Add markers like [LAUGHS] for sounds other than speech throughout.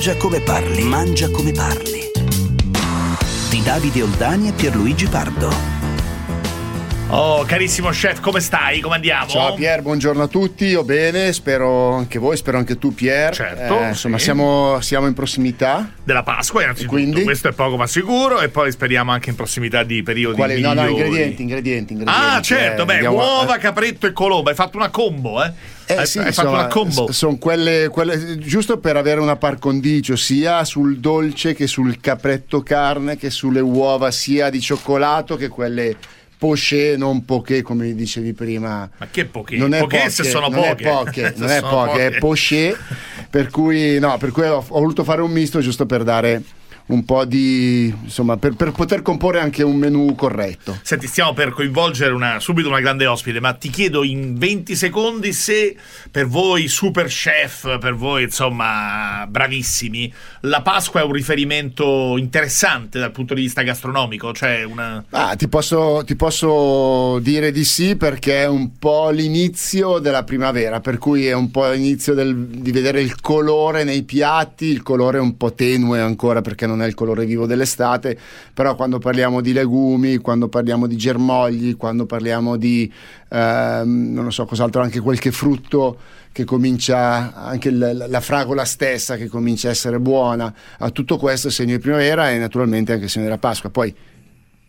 Mangia come parli, mangia come parli. Di Davide Oldani e Pierluigi Pardo. Oh, carissimo chef, come stai? Come andiamo? Ciao Pier, buongiorno a tutti, io bene, spero anche voi, spero anche tu Pier. Certo, Eh, insomma, sì. siamo, siamo in prossimità. Della Pasqua, innanzitutto. Quindi? Questo è poco ma sicuro. E poi speriamo anche in prossimità di periodi Quali? No, no, migliori. ingredienti, ingredienti, ingredienti. Ah, certo, eh, beh, andiamo- uova, capretto e colombo. Hai fatto una combo, eh? Eh, hai sì, hai insomma, fatto una combo. Sono quelle, quelle- giusto per avere una par condicio sia sul dolce che sul capretto carne che sulle uova sia di cioccolato che quelle poché, non poché come dicevi prima. Ma che poche? Non è Poche poche, se sono non poche. è poche, [LAUGHS] non è sono poche, è poche. poché, per cui, no, per cui ho, ho voluto fare un misto giusto per dare un po' di insomma per, per poter comporre anche un menù corretto. Senti, stiamo per coinvolgere una- subito una grande ospite, ma ti chiedo in 20 secondi se per voi super chef, per voi insomma bravissimi, la Pasqua è un riferimento interessante dal punto di vista gastronomico, cioè una... Ah, ti, posso, ti posso dire di sì perché è un po' l'inizio della primavera, per cui è un po' l'inizio del- di vedere il colore nei piatti, il colore è un po' tenue ancora perché non è il colore vivo dell'estate, però quando parliamo di legumi, quando parliamo di germogli, quando parliamo di, ehm, non so cos'altro, anche qualche frutto che comincia, anche l- la fragola stessa che comincia a essere buona, a tutto questo segno di primavera e naturalmente anche segno della Pasqua. Poi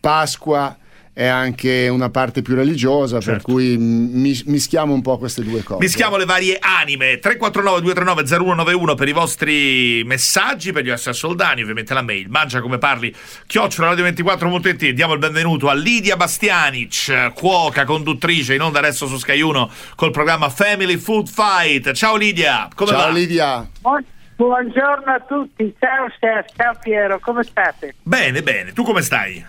Pasqua è anche una parte più religiosa, per Certo. cui mis- mischiamo un po' queste due cose. Mischiamo le varie anime 349 239 0191 per i vostri messaggi per gli essere soldani ovviamente la mail mangia come parli chiocciola radio24.it diamo il benvenuto a Lidia Bastianic cuoca conduttrice in onda adesso su Sky 1 col programma Family Food Fight ciao Lidia come Ciao va? Lidia. Buon- Buongiorno a tutti, ciao chef, ciao Piero, come state? bene bene tu come stai?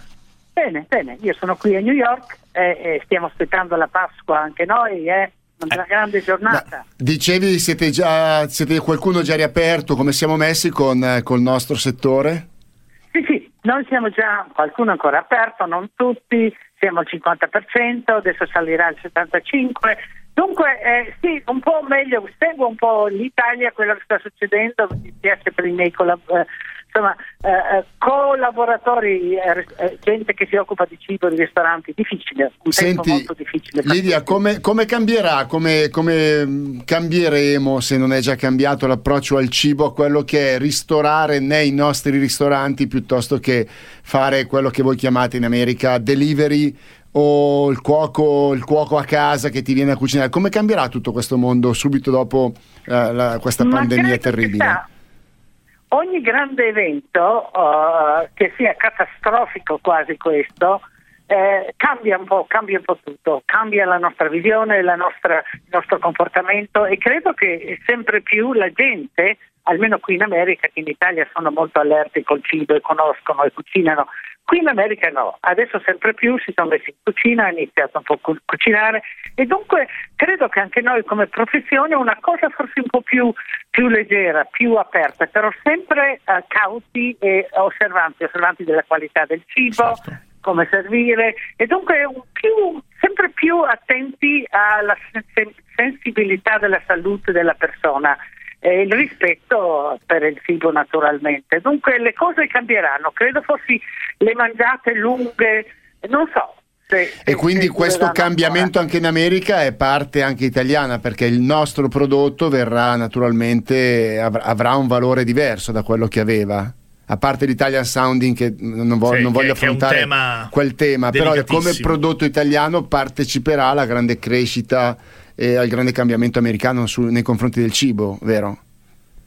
Bene, bene, io sono qui a New York e, e stiamo aspettando la Pasqua anche noi, è una grande giornata. Ma dicevi, siete già, siete qualcuno già riaperto, come siamo messi con eh, col nostro settore? Sì, sì, noi siamo già, qualcuno ancora aperto, non tutti, siamo al 50%, adesso salirà al 75%. Dunque, eh, sì, un po' meglio, seguo un po' l'Italia, quello che sta succedendo, mi piace per i miei collab- eh, insomma, eh, eh, collaboratori, eh, eh, gente che si occupa di cibo, di ristoranti, difficile, un Senti, molto difficile. Lidia, come, come cambierà, come, come mh, cambieremo, se non è già cambiato, l'approccio al cibo a quello che è ristorare nei nostri ristoranti piuttosto che fare quello che voi chiamate in America delivery o il cuoco, il cuoco a casa che ti viene a cucinare? Come cambierà tutto questo mondo subito dopo eh, la- questa Ma pandemia terribile? Ogni grande evento, uh, che sia catastrofico quasi questo, eh, cambia un po', cambia un po' tutto, cambia la nostra visione, la nostra- il nostro comportamento e credo che sempre più la gente, almeno qui in America, che in Italia sono molto allerti col cibo e conoscono e cucinano, qui in America no, adesso sempre più si sono messi in cucina, hanno iniziato un po' a cu- cucinare e dunque credo che anche noi come professione una cosa forse un po' più, più leggera, più aperta, però sempre eh, cauti e osservanti, osservanti della qualità del cibo, Certo. come servire e dunque un più- sempre più attenti alla sen- sensibilità della salute della persona e il rispetto per il cibo naturalmente. Dunque le cose cambieranno, credo forse le mangiate lunghe, non so. se- E quindi questo cambiamento anche in America è parte anche italiana perché il nostro prodotto verrà naturalmente av- avrà un valore diverso da quello che aveva. A parte l'Italian Sounding che non, vo- Sì, non voglio che affrontare tema quel tema, però come prodotto italiano parteciperà alla grande crescita e al grande cambiamento americano su- nei confronti del cibo, vero?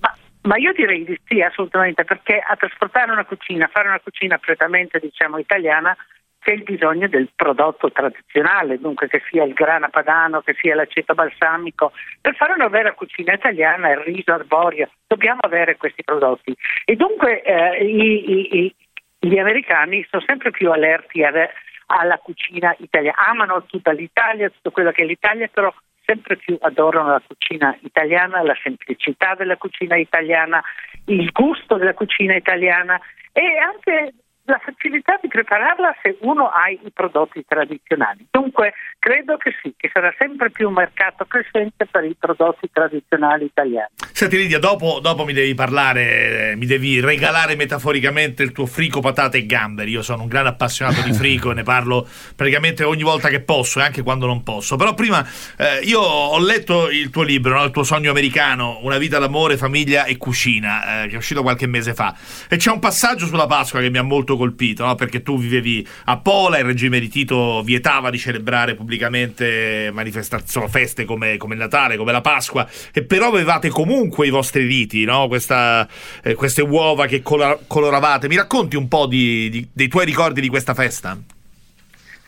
Ma, ma io direi di sì, assolutamente, perché a trasportare una cucina, fare una cucina prettamente diciamo italiana, c'è il bisogno del prodotto tradizionale, dunque che sia il grana padano, che sia l'aceto balsamico. Per fare una vera cucina italiana, il riso arborio, dobbiamo avere questi prodotti. E dunque eh, i- i- gli americani sono sempre più allerti alla cucina italiana, amano tutta l'Italia, tutto quello che è l'Italia, però sempre più adorano la cucina italiana, la semplicità della cucina italiana, il gusto della cucina italiana e anche la facilità di prepararla se uno ha i prodotti tradizionali. Dunque credo che sì, che sarà sempre più un mercato crescente per i prodotti tradizionali italiani. Senti Lidia, dopo, dopo mi devi parlare, eh, mi devi regalare metaforicamente il tuo frico, patate e gamberi. Io sono un gran appassionato di frico e ne parlo praticamente ogni volta che posso e anche quando non posso. Però prima eh, io ho letto il tuo libro, no? il tuo sogno americano, Una vita d'amore, famiglia e cucina, eh, che è uscito qualche mese fa. E c'è un passaggio sulla Pasqua che mi ha molto colpito, no? perché tu vivevi a Pola, il regime di Tito vietava di celebrare pubblicamente manifestazioni, feste come, come, il Natale, come la Pasqua, e però avevate comunque i vostri riti, no? Questa, eh, queste uova che color- coloravate. Mi racconti un po' di, di, dei tuoi ricordi di questa festa?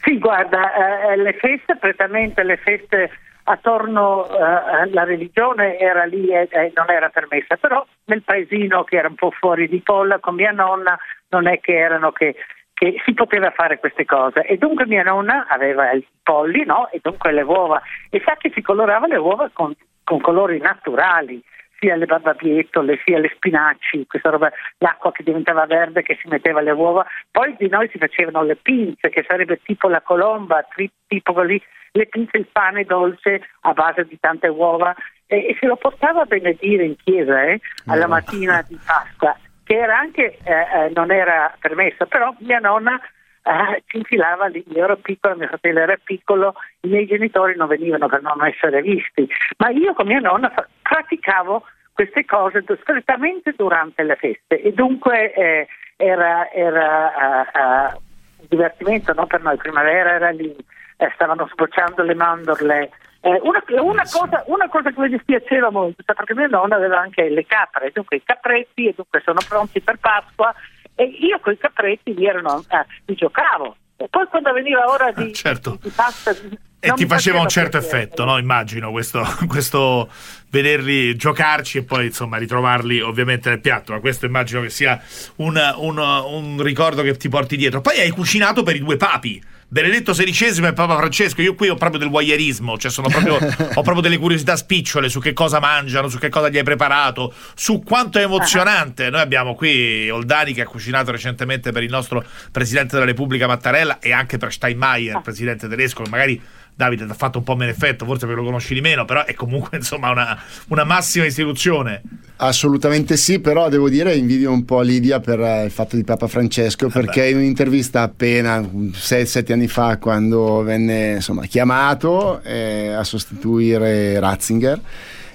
Sì, guarda, eh, le feste, prettamente le feste attorno uh, alla religione era lì e, e, non era permessa, però nel paesino che era un po' fuori di Polla con mia nonna non è che erano che, che si poteva fare queste cose. E dunque mia nonna aveva i polli no? e dunque le uova. E sa che si colorava le uova con, con colori naturali sia le barbabietole sia le spinaci, questa roba, l'acqua che diventava verde che si metteva le uova, poi di noi si facevano le pinze che sarebbe tipo la colomba, tipo così le pinze il pane dolce a base di tante uova. E, e se lo portava a benedire in chiesa eh, alla mattina di Pasqua, che era anche, eh, eh, non era permesso, però mia nonna eh, ci infilava lì, io ero piccola, mio fratello era piccolo, i miei genitori non venivano per non essere visti, ma io con mia nonna praticavo queste cose strettamente durante le feste. E dunque eh, era, era uh, uh, divertimento no, per noi, primavera era lì, eh, stavano sbocciando le mandorle. Eh, una, una, cosa, una, cosa, che mi dispiaceva molto, perché mia nonna aveva anche le capre, dunque i capretti, e dunque sono pronti per Pasqua, e io con i capretti li, erano, eh, li giocavo. E poi quando veniva ora di, certo. di, di pasta... E ti faceva un certo effetto, no? Immagino questo, [LAUGHS] questo, vederli giocarci e poi insomma ritrovarli ovviamente nel piatto. Ma questo immagino che sia un, un, un ricordo che ti porti dietro. Poi hai cucinato per i due papi Benedetto XVI e Papa Francesco, io qui ho proprio del voyeurismo, cioè proprio, [LAUGHS] ho proprio delle curiosità spicciole su che cosa mangiano, su che cosa gli hai preparato, su quanto è emozionante. Noi abbiamo qui Oldani che ha cucinato recentemente per il nostro Presidente della Repubblica Mattarella e anche per Steinmeier, il Presidente tedesco, che magari Davide ti ha fatto un po' meno effetto, forse perché lo conosci di meno, però è comunque [LAUGHS] insomma una, una massima istituzione. Assolutamente sì, però devo dire invidio un po' Lidia per eh, il fatto di Papa Francesco eh perché in un'intervista appena 6-7 anni fa quando venne insomma, chiamato eh, a sostituire Ratzinger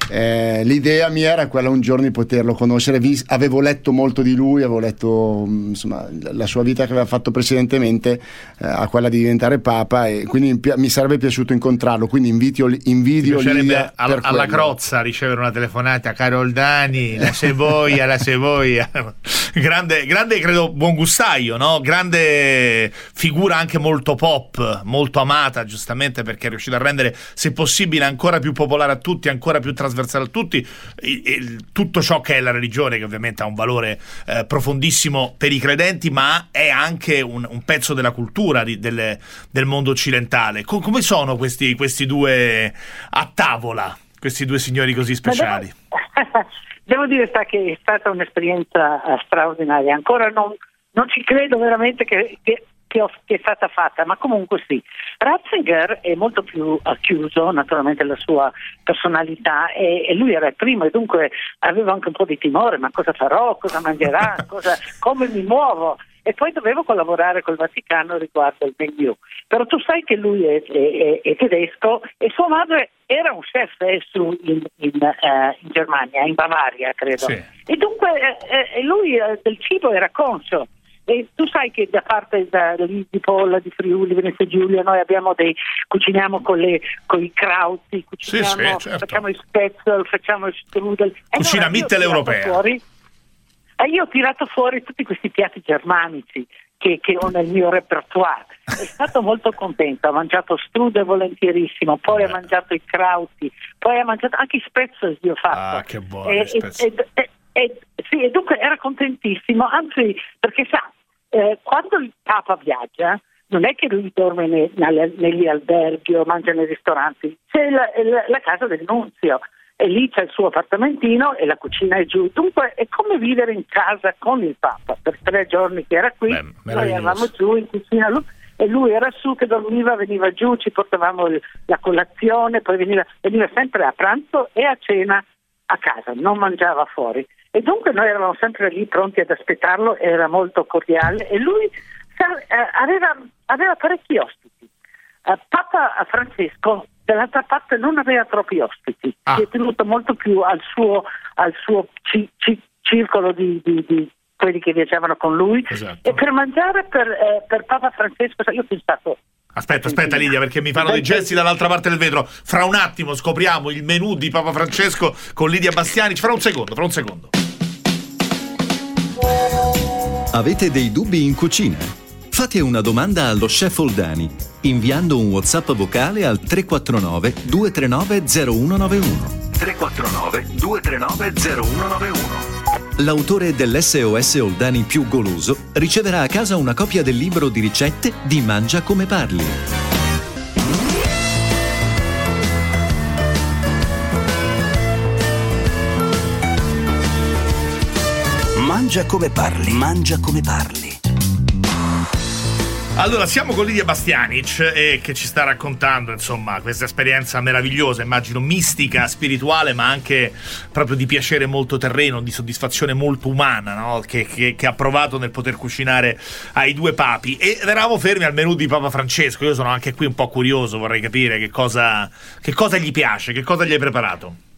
eh, l'idea mia era quella un giorno di poterlo conoscere, Vi, avevo letto molto di lui, avevo letto mm, insomma, la sua vita che aveva fatto precedentemente eh, a quella di diventare Papa e quindi mi sarebbe piaciuto incontrarlo, quindi invito, invidio Lidia al, alla Crozza ricevere una telefonata Carol Dani, la Seboia, la Seboia [LAUGHS] grande, grande credo buon gustaio, no? grande figura anche molto pop, molto amata giustamente perché è riuscito a rendere se possibile ancora più popolare a tutti, ancora più trasversale trasversale a tutti, tutto ciò che è la religione, che ovviamente ha un valore eh, profondissimo per i credenti, ma è anche un, un pezzo della cultura di, delle, del mondo occidentale. Com- come sono questi, questi, due a tavola, questi due signori così speciali? Devo, [LAUGHS] devo dire che è stata un'esperienza uh, straordinaria, ancora non, non ci credo veramente che, che che, ho, che, è stata fatta, ma comunque sì. Ratzinger è molto più chiuso, naturalmente la sua personalità, e, e, lui era il primo e dunque aveva anche un po' di timore, ma cosa farò, cosa mangerà, [LAUGHS] cosa, come mi muovo? E poi dovevo collaborare col Vaticano riguardo il menu. Però tu sai che lui è, è, è tedesco e sua madre era un chef eh, su, in, in, uh, in, Germania, in Bavaria credo. Sì. E dunque eh, eh, lui eh, del cibo era conscio. E tu sai che da parte da, lì di Polla, di Friuli, Venezia Giulia, noi abbiamo dei, cuciniamo con, le, con i krauti, cuciniamo, sì, sì, certo. facciamo i spetzel, facciamo il strudel. Cucina allora, mitteleuropea. Fuori, e io ho tirato fuori tutti questi piatti germanici che, che, ho nel mio repertoire. È stato molto contento, ha mangiato strudel volentierissimo, poi ha mangiato i krauti, poi ha mangiato anche i spezzel io ho fatto. Ah, che buono! E, e, e, sì, e dunque era contentissimo, anzi perché sa, eh, quando il Papa viaggia non è che lui dorme ne, nelle, negli alberghi o mangia nei ristoranti, c'è la, la, la casa del nunzio e lì c'è il suo appartamentino e la cucina è giù. Dunque è come vivere in casa con il Papa. Per tre giorni che era qui, Beh, noi eravamo giù in cucina lui, e lui era su che dormiva, veniva giù, ci portavamo il- la colazione, poi veniva, veniva sempre a pranzo e a cena a casa, non mangiava fuori. E dunque noi eravamo sempre lì pronti ad aspettarlo, era molto cordiale e lui eh, aveva, aveva parecchi ospiti. Eh, Papa Francesco dall'altra parte non aveva troppi ospiti, Ah. si è tenuto molto più al suo, al suo ci- ci- circolo di, di- di quelli che viaggiavano con lui Esatto. e per mangiare per, eh, per Papa Francesco io ho pensato Aspetta, aspetta Lidia, perché mi fanno dei gesti dall'altra parte del vetro. Fra un attimo scopriamo il menù di Papa Francesco con Lidia Bastiani. Fra un secondo, fra un secondo. Avete dei dubbi in cucina? Fate una domanda allo chef Oldani inviando un WhatsApp vocale al 349 239 0191. 349 239 0191. L'autore dell'SOS Oldani più goloso riceverà a casa una copia del libro di ricette di Mangia come parli. Mangia come parli, mangia come parli. Allora, siamo con Lidia Bastianic eh, che ci sta raccontando, insomma, questa esperienza meravigliosa, immagino mistica, spirituale, ma anche proprio di piacere molto terreno, di soddisfazione molto umana, no? che, che- che ha provato nel poter cucinare ai due papi. E eravamo fermi al menù di Papa Francesco. Io sono anche qui un po' curioso, vorrei capire che cosa, che cosa gli piace, che cosa gli hai preparato.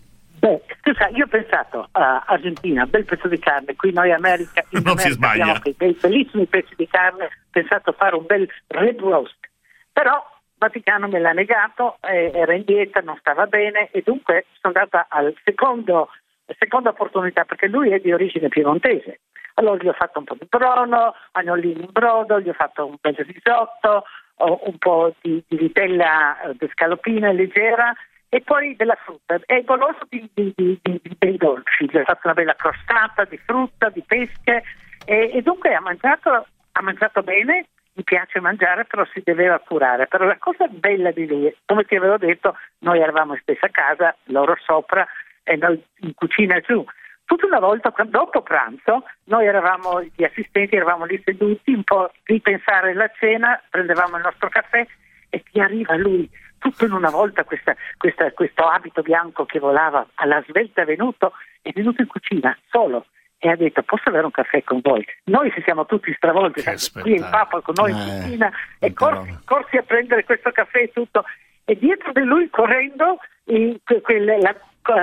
Beh, sai, io ho pensato a Argentina, bel pezzo di carne, qui noi America, in Non si America sbaglia. abbiamo bei- bellissimi pezzi di carne, ho pensato a fare un bel red roast, però il Vaticano me l'ha negato, eh, era in dieta, non stava bene e dunque sono andata al secondo, seconda opportunità perché lui è di origine piemontese. Allora gli ho fatto un po' di brono, agnolini in brodo, gli ho fatto un bel risotto, un po' di, di vitella eh, di scalopina leggera e poi della frutta. È goloso di, di, di, dei dolci, gli ho fatto una bella crostata di frutta, di pesche e, e dunque ha mangiato, ha mangiato bene, gli piace mangiare, però si doveva curare. Però la cosa bella di lui, come ti avevo detto, noi eravamo in stessa casa, loro sopra e noi in cucina giù. Tutta una volta, dopo pranzo, noi eravamo, gli assistenti eravamo lì seduti, un po' ripensare la cena, prendevamo il nostro caffè e ti arriva lui, tutto in una volta, questa- questa- questo abito bianco che volava alla svelta è venuto, è venuto in cucina solo e ha detto posso avere un caffè con voi? Noi ci siamo tutti stravolti, qui il. Papa con noi in Eh, cucina e corsi, corsi a prendere questo caffè e tutto e dietro di lui correndo i- que- quelle- la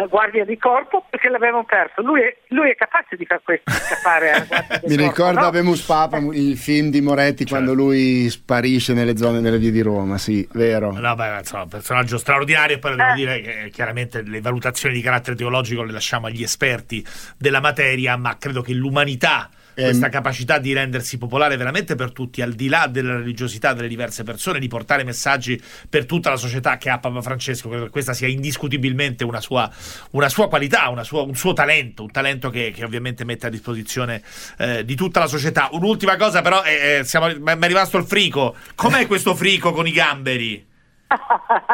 guardia di corpo perché l'avevano perso. Lui è, lui è capace di fare questo, scappare [LAUGHS] alla guardia di Mi corpo, ricorda no? Bemus Papa, il film di Moretti quando lui sparisce nelle zone, nelle vie di Roma, sì, vero. No, beh, insomma, un personaggio straordinario. Poi devo Eh. dire che eh, chiaramente le valutazioni di carattere teologico le lasciamo agli esperti della materia, ma credo che l'umanità. Ehm. Questa capacità di rendersi popolare veramente per tutti, al di là della religiosità delle diverse persone, di portare messaggi per tutta la società che ha Papa Francesco, credo che questa sia indiscutibilmente una sua, una sua qualità, una sua- un suo talento, un talento che, che ovviamente mette a disposizione eh, di tutta la società. Un'ultima cosa, però, eh, eh, siamo- mi è rimasto il frico. Com'è questo frico con i gamberi?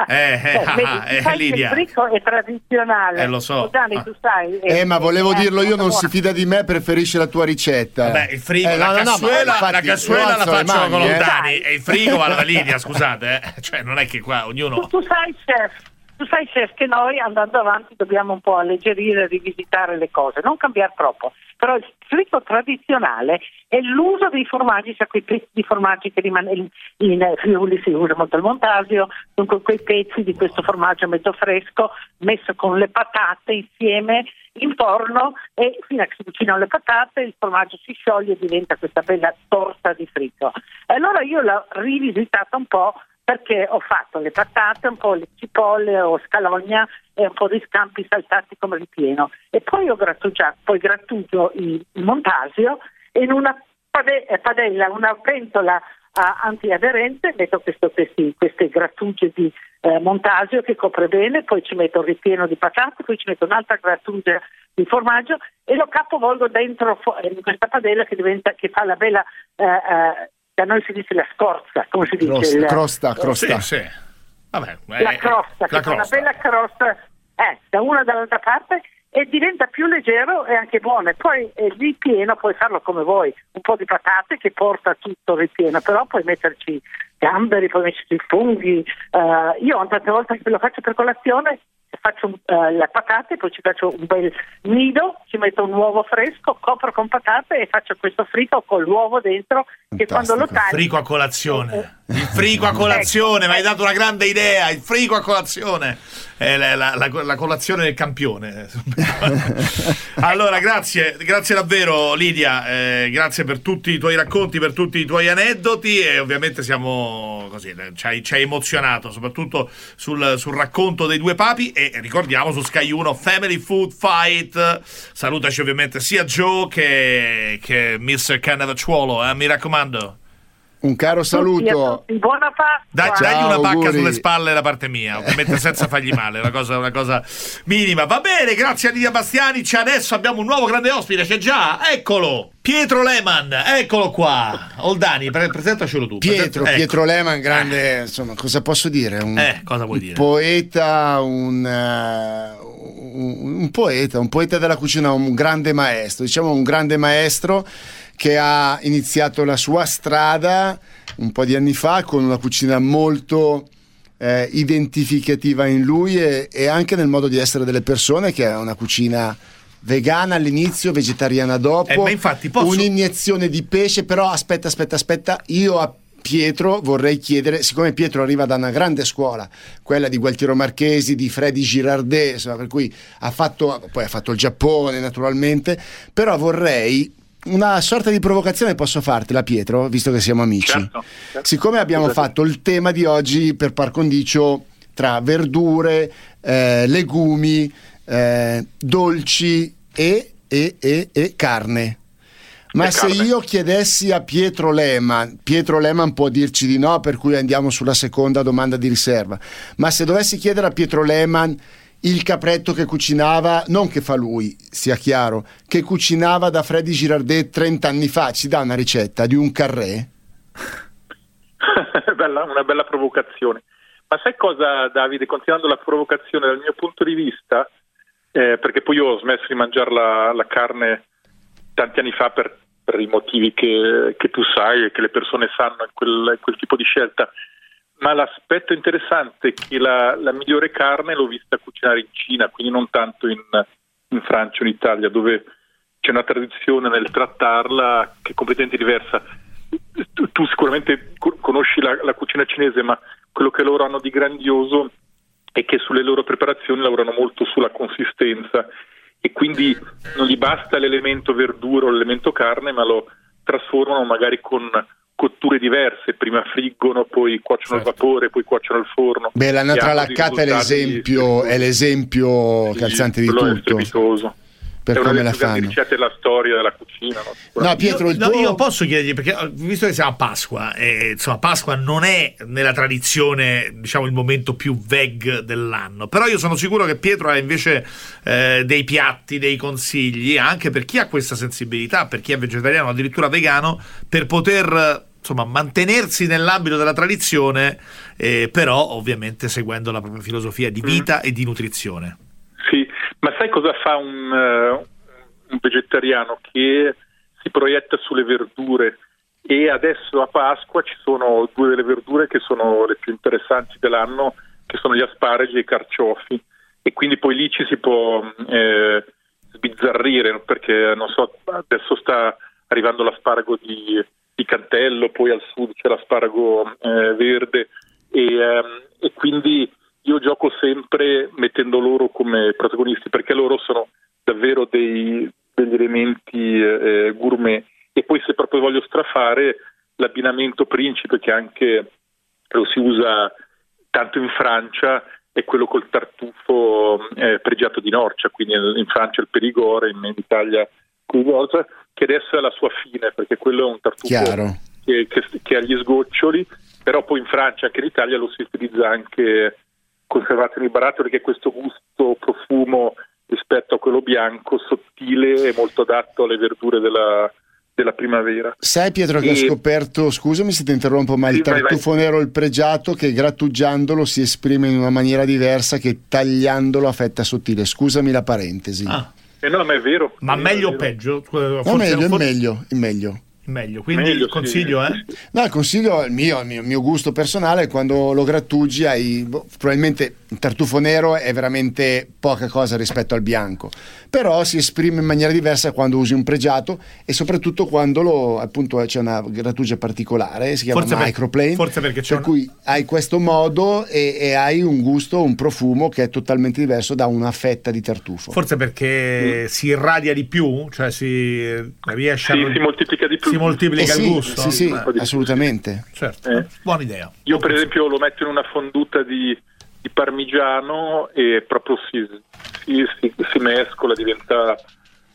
Eh, eh, Cioè, ah, eh, Lidia. il è tradizionale. Eh, lo so. Dani, Ah. tu sai. Eh, ma volevo dirlo io, non si fida di me, preferisce la tua ricetta. Vabbè, il frigo, Eh, la, no, no, no, cassuela, la cassuela la faccio mani, con eh. Lontani e il frigo va alla linea, scusate, eh. cioè non è che qua Tu, ognuno... tu sai, chef, tu sai, chef, che noi andando avanti dobbiamo un po' alleggerire, rivisitare le cose, non cambiare troppo. Però il frigo tradizionale è l'uso dei formaggi, cioè quei pezzi di formaggi che rimane in, in eh, Friuli si usa molto il montasio, dunque quei pezzi di questo formaggio mezzo fresco messo con le patate insieme in forno e fino a che si cucinano le patate il formaggio si scioglie e diventa questa bella torta di frigo. E allora io l'ho rivisitata un po' perché ho fatto le patate, un po' le cipolle o scalogna e un po' di scampi saltati come ripieno e poi ho grattugiato, poi grattugio il, montasio in una eh, padella, una pentola antiaderente metto questo- questi, queste grattugie di eh, montasio che copre bene, poi ci metto un ripieno di patate, poi ci metto un'altra grattugia di formaggio e lo capovolgo dentro in questa padella che, diventa, che fa la bella, eh, eh, da noi si dice la scorza, come si dice? Crosta, Il- crosta, crosta. Sì, sì. Vabbè, la eh, crosta, la fa una crosta. bella crosta eh, da una dall'altra parte e diventa più leggero e anche buono. E poi il ripieno puoi farlo come vuoi, un po' di patate che porta tutto il ripieno, però puoi metterci gamberi, puoi metterci funghi. Uh, io tante volte che lo faccio per colazione faccio uh, le patate, poi ci faccio un bel nido, ci metto un uovo fresco, copro con patate e faccio questo frico con l'uovo dentro che quando lo taglio... Frico a colazione, il frico a colazione, mi hai dato una grande idea, il frico a colazione, è la, la, la, la colazione del campione. [LAUGHS] allora, grazie, grazie davvero Lidia, eh, grazie per tutti i tuoi racconti, per tutti i tuoi aneddoti e ovviamente siamo così, ci hai, ci hai emozionato, soprattutto sul, sul racconto dei due papi e ricordiamo su Sky 1 Family Food Fight. Salutaci ovviamente sia Joe che, che Mr. Cannavacciuolo, eh, mi raccomando. Un caro saluto. Buona Pasqua. Dai, dagli una pacca sulle spalle da parte mia, ovviamente senza fargli male, una cosa, una cosa minima. Va bene, grazie a Lidia Bastianic. Adesso abbiamo un nuovo grande ospite, c'è già, eccolo. Pietro Lehmann, eccolo qua. Oldani, pre- presentacelo tu. Pietro, ecco. Pietro Lehmann, grande, insomma, cosa posso dire? Un, eh, cosa vuoi dire? poeta, un, uh, un, un poeta, un poeta della cucina, un grande maestro, diciamo un grande maestro che ha iniziato la sua strada un po' di anni fa con una cucina molto eh, identificativa in lui e, e, anche nel modo di essere delle persone, che è una cucina vegana all'inizio, vegetariana dopo, eh, posso... un'iniezione di pesce, però aspetta, aspetta, aspetta, io a Pietro vorrei chiedere, siccome Pietro arriva da una grande scuola, quella di Gualtiero Marchesi, di Freddy Girardet, insomma, per cui ha fatto, poi ha fatto il Giappone naturalmente, però vorrei una sorta di provocazione posso fartela, Pietro, visto che siamo amici. Certo, certo. Siccome abbiamo Scusate. fatto il tema di oggi per par condicio tra verdure, eh, legumi, eh, dolci e, e, e, e carne. Ma se carne. io chiedessi a Pietro Lehmann, Pietro Lehmann può dirci di no, per cui andiamo sulla seconda domanda di riserva. Ma se dovessi chiedere a Pietro Lehmann il capretto che cucinava, non che fa lui, sia chiaro, che cucinava da Freddy Girardet 30 anni fa, ci dà una ricetta di un carré? [LAUGHS] bella, una bella provocazione. Ma sai cosa, Davide, continuando la provocazione dal mio punto di vista, eh, perché poi io ho smesso di mangiare la, la carne tanti anni fa per, per i motivi che, che, tu sai e che le persone sanno in quel, quel tipo di scelta, ma l'aspetto interessante è che la, la, migliore carne l'ho vista cucinare in Cina, quindi non tanto in, in Francia o in Italia, dove c'è una tradizione nel trattarla che è completamente diversa. Tu, tu sicuramente conosci la, la, cucina cinese, ma quello che loro hanno di grandioso è che sulle loro preparazioni lavorano molto sulla consistenza e quindi non gli basta l'elemento verdura o l'elemento carne, ma lo trasformano magari con cotture diverse, prima friggono, poi cuociono certo. al vapore, poi cuociono al forno. Beh, la natra laccata è l'esempio, è l'esempio sì, calzante di tutto. È per è come la fanno. ricette della storia della cucina. No, no Pietro, io, no, io posso chiedergli perché visto che siamo a Pasqua, e, insomma, Pasqua non è nella tradizione, diciamo, il momento più veg dell'anno. Però io sono sicuro che Pietro ha invece eh, dei piatti, dei consigli, anche per chi ha questa sensibilità, per chi è vegetariano, addirittura vegano, per poter insomma, mantenersi nell'ambito della tradizione, eh, però ovviamente seguendo la propria filosofia di vita mm. e di nutrizione. Sì, ma sai cosa fa un, uh, un vegetariano che si proietta sulle verdure? E adesso a Pasqua ci sono due delle verdure che sono le più interessanti dell'anno, che sono gli asparagi e i carciofi. E quindi poi lì ci si può eh, sbizzarrire, perché non so, adesso sta arrivando l'asparago di di Cantello, poi al sud c'è l'asparago eh, verde e, ehm, e, quindi io gioco sempre mettendo loro come protagonisti perché loro sono davvero dei, degli elementi eh, gourmet. E poi se proprio voglio strafare l'abbinamento principe che anche lo si usa tanto in Francia è quello col tartufo eh, pregiato di norcia, quindi in Francia il perigore, in, in Italia il che adesso è la sua fine, perché quello è un tartufo che, che, che, ha gli sgoccioli, però poi in Francia, anche in Italia, lo si utilizza anche conservato in barattoli, perché questo gusto, profumo rispetto a quello bianco, sottile e molto adatto alle verdure della, della primavera. Sai Pietro che E- ho scoperto, scusami se ti interrompo, ma il Sì, vai, tartufo vai. nero il pregiato che grattugiandolo si esprime in una maniera diversa che tagliandolo a fetta sottile. Scusami la parentesi. Ah, E no, ma è vero. ma È meglio o peggio? No, meglio, è meglio, è meglio. Meglio. Quindi Meglio, il consiglio sì. è? No, il consiglio, il mio, il mio, il mio gusto personale, è quando lo grattugi hai, boh, probabilmente il tartufo nero è veramente poca cosa rispetto al bianco, però si esprime in maniera diversa quando usi un pregiato e soprattutto quando lo, appunto c'è una grattugia particolare, si chiama Forse per- microplane, forse perché c'è per una- cui hai questo modo e, e hai un gusto, un profumo che è totalmente diverso da una fetta di tartufo. Forse perché si irradia di più, cioè si riesce Sì, a... si moltiplica di più. si moltiplica Eh il sì, gusto. sì, sì, di- assolutamente. Certo, Eh. buona idea. Io per esempio lo metto in una fonduta di, di parmigiano e proprio si, si- si- si mescola, diventa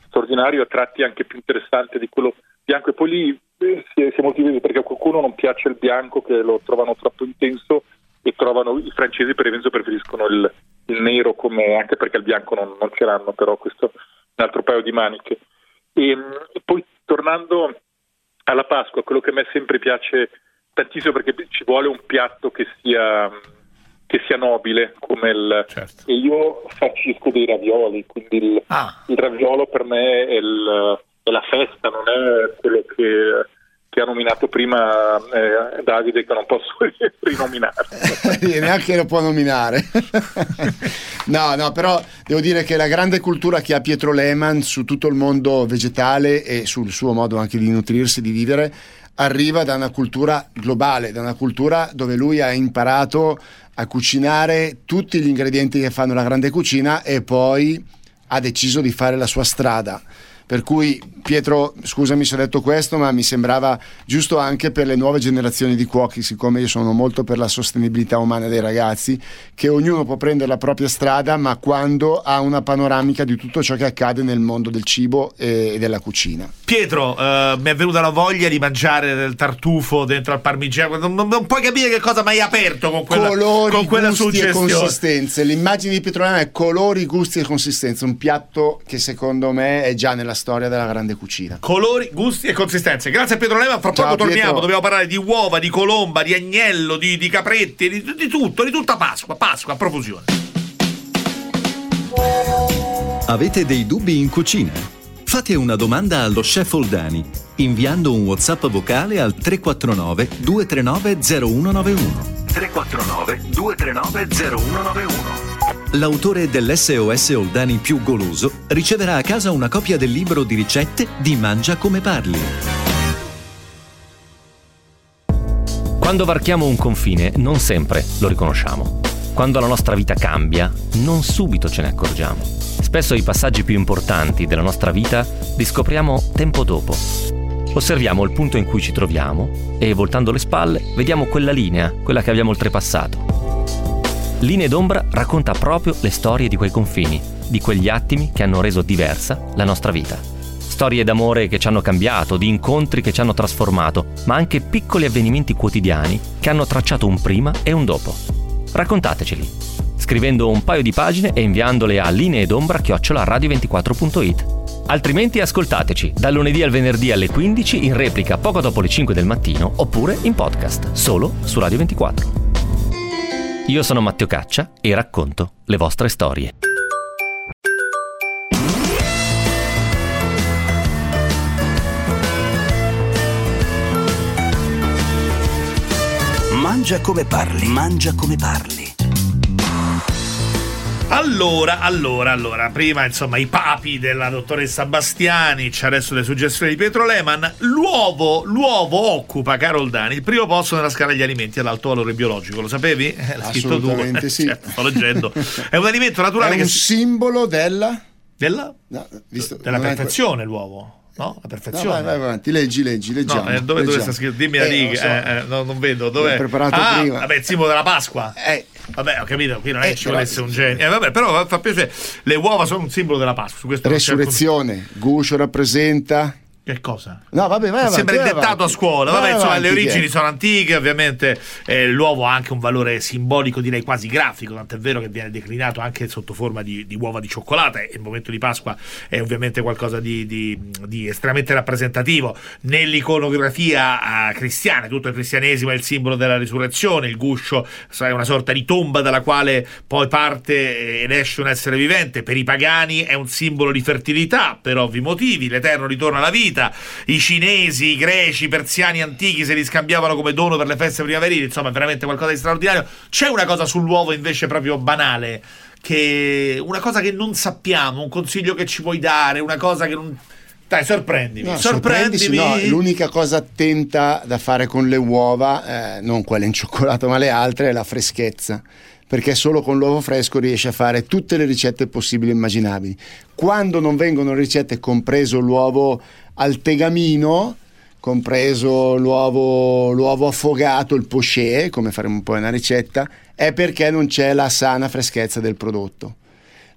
straordinario, a tratti anche più interessante di quello bianco. E poi lì eh, si è, si è molto perché a qualcuno non piace il bianco che lo trovano troppo intenso e trovano i francesi per esempio preferiscono il, il nero come anche perché il bianco non, non ce l'hanno, però questo è un altro paio di maniche. E, mh, e poi tornando alla Pasqua, quello che a me sempre piace tantissimo perché ci vuole un piatto che sia, che sia nobile come il... Certo. E io farcisco dei ravioli, quindi il, Ah, il raviolo per me è, il- è la festa, non è quello che, che ha nominato prima eh, Davide che non posso [LAUGHS] rinominare. [LAUGHS] Neanche lo può nominare. [LAUGHS] no, no, però devo dire che la grande cultura che ha Pietro Lehmann su tutto il mondo vegetale e sul suo modo anche di nutrirsi, di vivere, arriva da una cultura globale, da una cultura dove lui ha imparato a cucinare tutti gli ingredienti che fanno la grande cucina e poi ha deciso di fare la sua strada. Per cui Pietro, scusami se ho detto questo, ma mi sembrava giusto anche per le nuove generazioni di cuochi, siccome io sono molto per la sostenibilità umana dei ragazzi, che ognuno può prendere la propria strada, ma quando ha una panoramica di tutto ciò che accade nel mondo del cibo e della cucina. Pietro, eh, mi è venuta la voglia di mangiare del tartufo dentro al parmigiano. Non, non- puoi capire che cosa mi hai aperto con quella, colori, con quella gusti e consistenze. L'immagine di Pietro Lehmann è colori, gusti e consistenze, un piatto che secondo me è già nella storia della grande cucina. Colori, gusti e consistenze. Grazie a Pietro Lema. Fra Ciao, poco torniamo. Pietro. Dobbiamo parlare di uova, di colomba, di agnello, di, di capretti, di, di tutto, di tutta Pasqua. Pasqua a profusione. Avete dei dubbi in cucina? Fate una domanda allo chef Oldani inviando un WhatsApp vocale al 349 239 0191. 349 239 0191. L'autore dell'SOS Oldani più goloso riceverà a casa una copia del libro di ricette di Mangia come parli. Quando varchiamo un confine, non sempre lo riconosciamo. Quando la nostra vita cambia, non subito ce ne accorgiamo. Spesso i passaggi più importanti della nostra vita li scopriamo tempo dopo. Osserviamo il punto in cui ci troviamo e, voltando le spalle, vediamo quella linea, quella che abbiamo oltrepassato. Linee d'ombra racconta proprio le storie di quei confini, di quegli attimi che hanno reso diversa la nostra vita. Storie d'amore che ci hanno cambiato, di incontri che ci hanno trasformato, ma anche piccoli avvenimenti quotidiani che hanno tracciato un prima e un dopo. Raccontateceli, scrivendo un paio di pagine e inviandole a lineedombra-radio24.it. Altrimenti ascoltateci dal lunedì al venerdì alle 15 in replica poco dopo le 5 del mattino oppure in podcast solo su Radio 24. Io sono Matteo Caccia e racconto le vostre storie. Mangia come parli. Mangia come parli. Allora, allora, allora, prima insomma i papi della dottoressa Bastiani, c'è adesso le suggestioni di Pietro Lehmann. L'uovo, l'uovo occupa, Carol Dani, il primo posto nella scala degli alimenti ad alto valore biologico, lo sapevi? Eh, l'ha scritto tu. Sì. [LAUGHS] Certo, sto leggendo. È un alimento È naturale che un si- simbolo della... della, no, visto- della non è- perfezione l'uovo, no? La No, perfezione. vai, vai avanti, leggi, leggi, leggiamo. No, eh, dove, dove sta scritto? Dimmi la Eh, riga. non so. eh, eh, no, non vedo. Dov'è? Preparato ah, prima. Vabbè, il simbolo della Pasqua. Eh, Vabbè, ho capito, qui non è Eh, che ci volesse un genio. Eh, vabbè, però fa piacere. Le uova sono un simbolo della Pasqua. Su questo resurrezione, guscio rappresenta Che cosa? No, vabbè, vai avanti, Sembra dettato avanti. a scuola. Vai Vabbè, insomma, avanti, le origini che- sono antiche, ovviamente eh, l'uovo ha anche un valore simbolico, direi quasi grafico, tant'è vero che viene declinato anche sotto forma di, di uova di cioccolata e il momento di Pasqua è ovviamente qualcosa di, di- di estremamente rappresentativo. Nell'iconografia eh, cristiana, tutto il cristianesimo è il simbolo della risurrezione, il guscio è una sorta di tomba dalla quale poi parte eh, ed esce un essere vivente. Per i pagani è un simbolo di fertilità, per ovvi motivi, l'eterno ritorno alla vita. I cinesi, i greci, i persiani antichi se li scambiavano come dono per le feste primaverili, insomma, veramente qualcosa di straordinario. C'è una cosa sull'uovo invece proprio banale, che una cosa che non sappiamo, un consiglio che ci puoi dare, una cosa che non Dai, sorprendimi, No, sorprendimi. no, l'unica cosa attenta da fare con le uova, eh, non quelle in cioccolato ma le altre, è la freschezza. Perché solo con l'uovo fresco riesci a fare tutte le ricette possibili e immaginabili. Quando non vengono ricette, compreso l'uovo al tegamino, compreso l'uovo, l'uovo affogato, il poché, come faremo un po' una ricetta, è perché non c'è la sana freschezza del prodotto.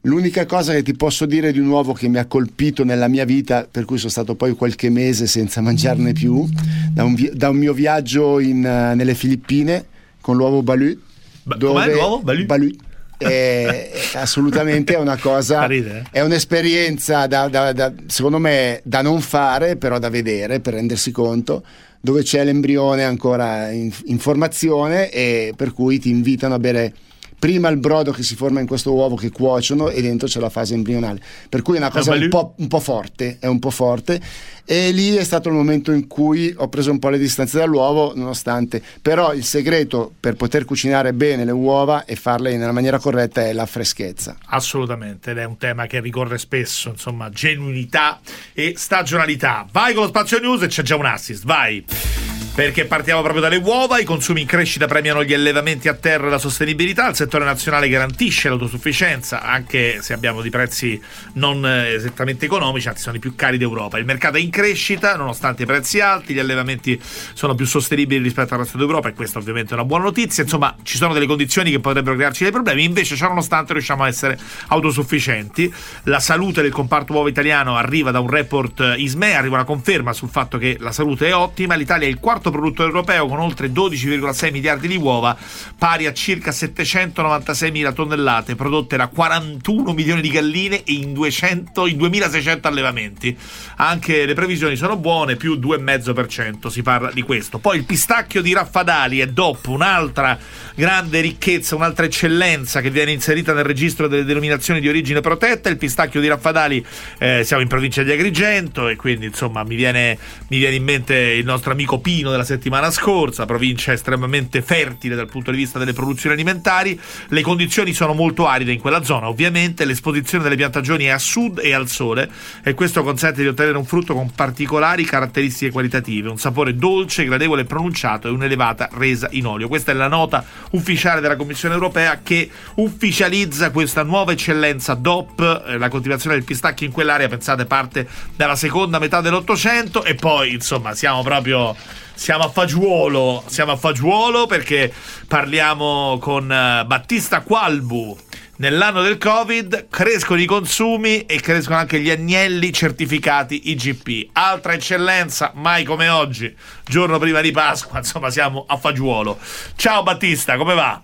L'unica cosa che ti posso dire di un uovo che mi ha colpito nella mia vita, per cui sono stato poi qualche mese senza mangiarne più, da un, vi- da un mio viaggio in, eh, nelle Filippine con l'uovo Balut. Ba- com'è l'uovo? Balut? È, è assolutamente è una cosa, [LAUGHS] ridere. è un'esperienza da, da- da- secondo me da non fare, però da vedere per rendersi conto, dove c'è l'embrione ancora in, in formazione e per cui ti invitano a bere prima il brodo che si forma in questo uovo che cuociono e dentro c'è la fase embrionale. Per cui è una cosa un po', un po' forte, è un po' forte. E lì è stato il momento in cui ho preso un po' le distanze dall'uovo, nonostante. Però il segreto per poter cucinare bene le uova e farle nella maniera corretta è la freschezza. Assolutamente, ed è un tema che ricorre spesso, insomma, genuinità e stagionalità. Vai con lo spazio news e c'è già un assist, vai! Perché partiamo proprio dalle uova, i consumi in crescita premiano gli allevamenti a terra e la sostenibilità, il settore nazionale garantisce l'autosufficienza, anche se abbiamo di prezzi non eh, esattamente economici, anzi sono i più cari d'Europa. Il mercato è in crescita, nonostante i prezzi alti, gli allevamenti sono più sostenibili rispetto al resto d'Europa e questa ovviamente è una buona notizia. Insomma, ci sono delle condizioni che potrebbero crearci dei problemi, invece ciò nonostante riusciamo a essere autosufficienti. La salute del comparto uovo italiano arriva da un report eh, ISME, arriva una conferma sul fatto che la salute è ottima, l'Italia è il quarto produttore europeo con oltre 12,6 miliardi di uova, pari a circa 796 mila tonnellate prodotte da 41 milioni di galline in, 200, in 2600 allevamenti. Anche le previsioni sono buone, più 2,5% si parla di questo. Poi il pistacchio di Raffadali è DOP, un'altra grande ricchezza, un'altra eccellenza che viene inserita nel registro delle denominazioni di origine protetta. Il pistacchio di Raffadali, eh, siamo in provincia di Agrigento e quindi insomma mi viene, mi viene in mente il nostro amico Pino della settimana scorsa, provincia estremamente fertile dal punto di vista delle produzioni alimentari. Le condizioni sono molto aride in quella zona, ovviamente l'esposizione delle piantagioni è a sud e al sole e questo consente di ottenere un frutto con particolari caratteristiche qualitative, un sapore dolce, gradevole e pronunciato e un'elevata resa in olio. Questa è la nota ufficiale della Commissione europea che ufficializza questa nuova eccellenza DOP, eh, la coltivazione del pistacchio in quell'area, pensate, parte dalla seconda metà dell'Ottocento e poi, insomma, siamo proprio siamo a fagiolo, siamo a fagiolo perché parliamo con eh, Battista Qualbu. Nell'anno del Covid crescono i consumi e crescono anche gli agnelli certificati IGP. Altra eccellenza, mai come oggi, giorno prima di Pasqua, [LAUGHS] insomma siamo a fagiolo. Ciao Battista, come va?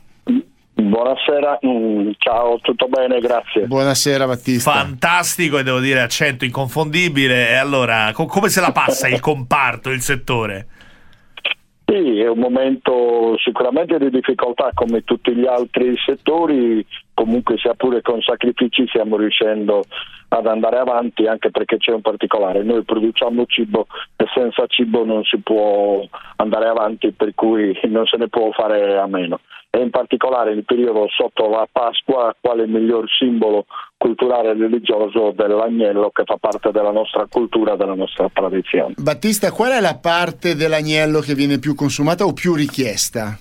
Buonasera, mm, ciao, tutto bene, grazie. Buonasera Battista. Fantastico e devo dire accento inconfondibile. E allora, co- come se la passa il comparto, il settore? Sì, è un momento sicuramente di difficoltà come tutti gli altri settori, comunque sia pure con sacrifici stiamo riuscendo ad andare avanti anche perché c'è un particolare, noi produciamo cibo e senza cibo non si può andare avanti per cui non se ne può fare a meno e in particolare il periodo sotto la Pasqua quale miglior simbolo culturale e religioso dell'agnello che fa parte della nostra cultura, della nostra tradizione. Battista, qual è la parte dell'agnello che viene più consumata o più richiesta?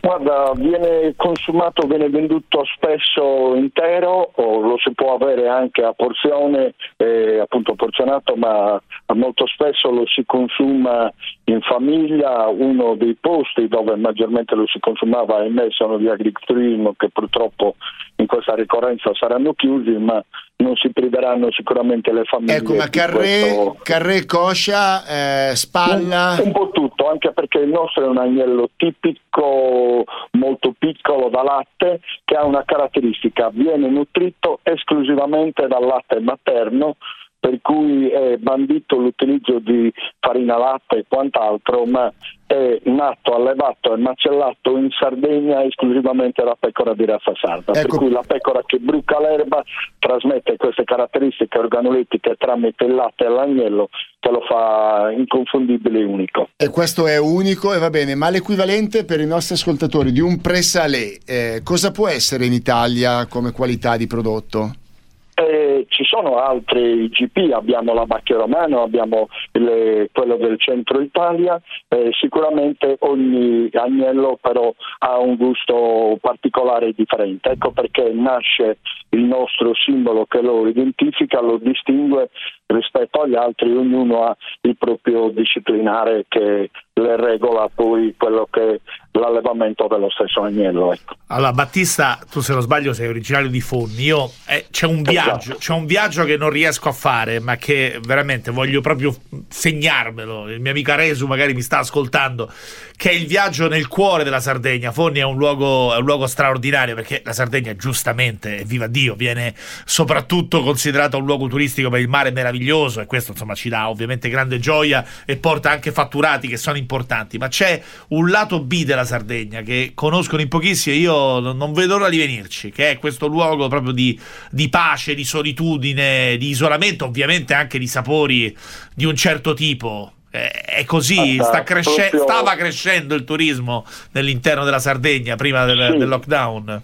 Guarda, viene consumato, viene venduto spesso intero o lo si può avere anche a porzione, eh, appunto porzionato, ma molto spesso lo si consuma in famiglia, uno dei posti dove maggiormente lo si consumava ahimè sono gli agriturismo che purtroppo in questa ricorrenza saranno chiusi, ma non si priveranno sicuramente le famiglie. Ecco, ma carré, questo... carré coscia, eh, spalla... Un, un, po' tutto, perché il nostro è un agnello tipico, molto piccolo da latte, che ha una caratteristica, viene nutrito esclusivamente dal latte materno, per cui è bandito l'utilizzo di farina latte e quant'altro, ma è nato, allevato e macellato in Sardegna esclusivamente da pecora di razza sarda, ecco. per cui la pecora che bruca l'erba trasmette queste caratteristiche organolitiche tramite il latte e l'agnello che lo fa inconfondibile e unico. E questo è unico e va bene, ma l'equivalente per i nostri ascoltatori di un pre-salé, eh, cosa può essere in Italia come qualità di prodotto? Eh, ci sono altri IGP, abbiamo la Bacchia Romano, abbiamo il, quello del centro Italia, eh, sicuramente ogni agnello però ha un gusto particolare e differente, ecco perché nasce il nostro simbolo che lo identifica, lo distingue rispetto agli altri, ognuno ha il proprio disciplinare che le regola poi quello che l'allevamento dello stesso agnello. Ecco. Allora, Battista, tu se non sbaglio sei originario di Fonni. Io eh, c'è, un viaggio, esatto. c'è un viaggio che non riesco a fare, ma che veramente voglio proprio segnarmelo. Il mio amico Aresu magari mi sta ascoltando, che è il viaggio nel cuore della Sardegna. Fonni è un luogo, è un luogo straordinario perché la Sardegna, giustamente, viva Dio, viene soprattutto considerata un luogo turistico per il mare meraviglioso e questo insomma ci dà ovviamente grande gioia e porta anche fatturati che sono importanti. Ma c'è un lato B della Sardegna che conoscono in pochissimi e io non vedo l'ora di venirci, che è questo luogo proprio di, di pace, di solitudine, di isolamento, ovviamente anche di sapori di un certo tipo è così, sta cresce- proprio... stava crescendo il turismo nell'interno della Sardegna prima del, sì. del lockdown.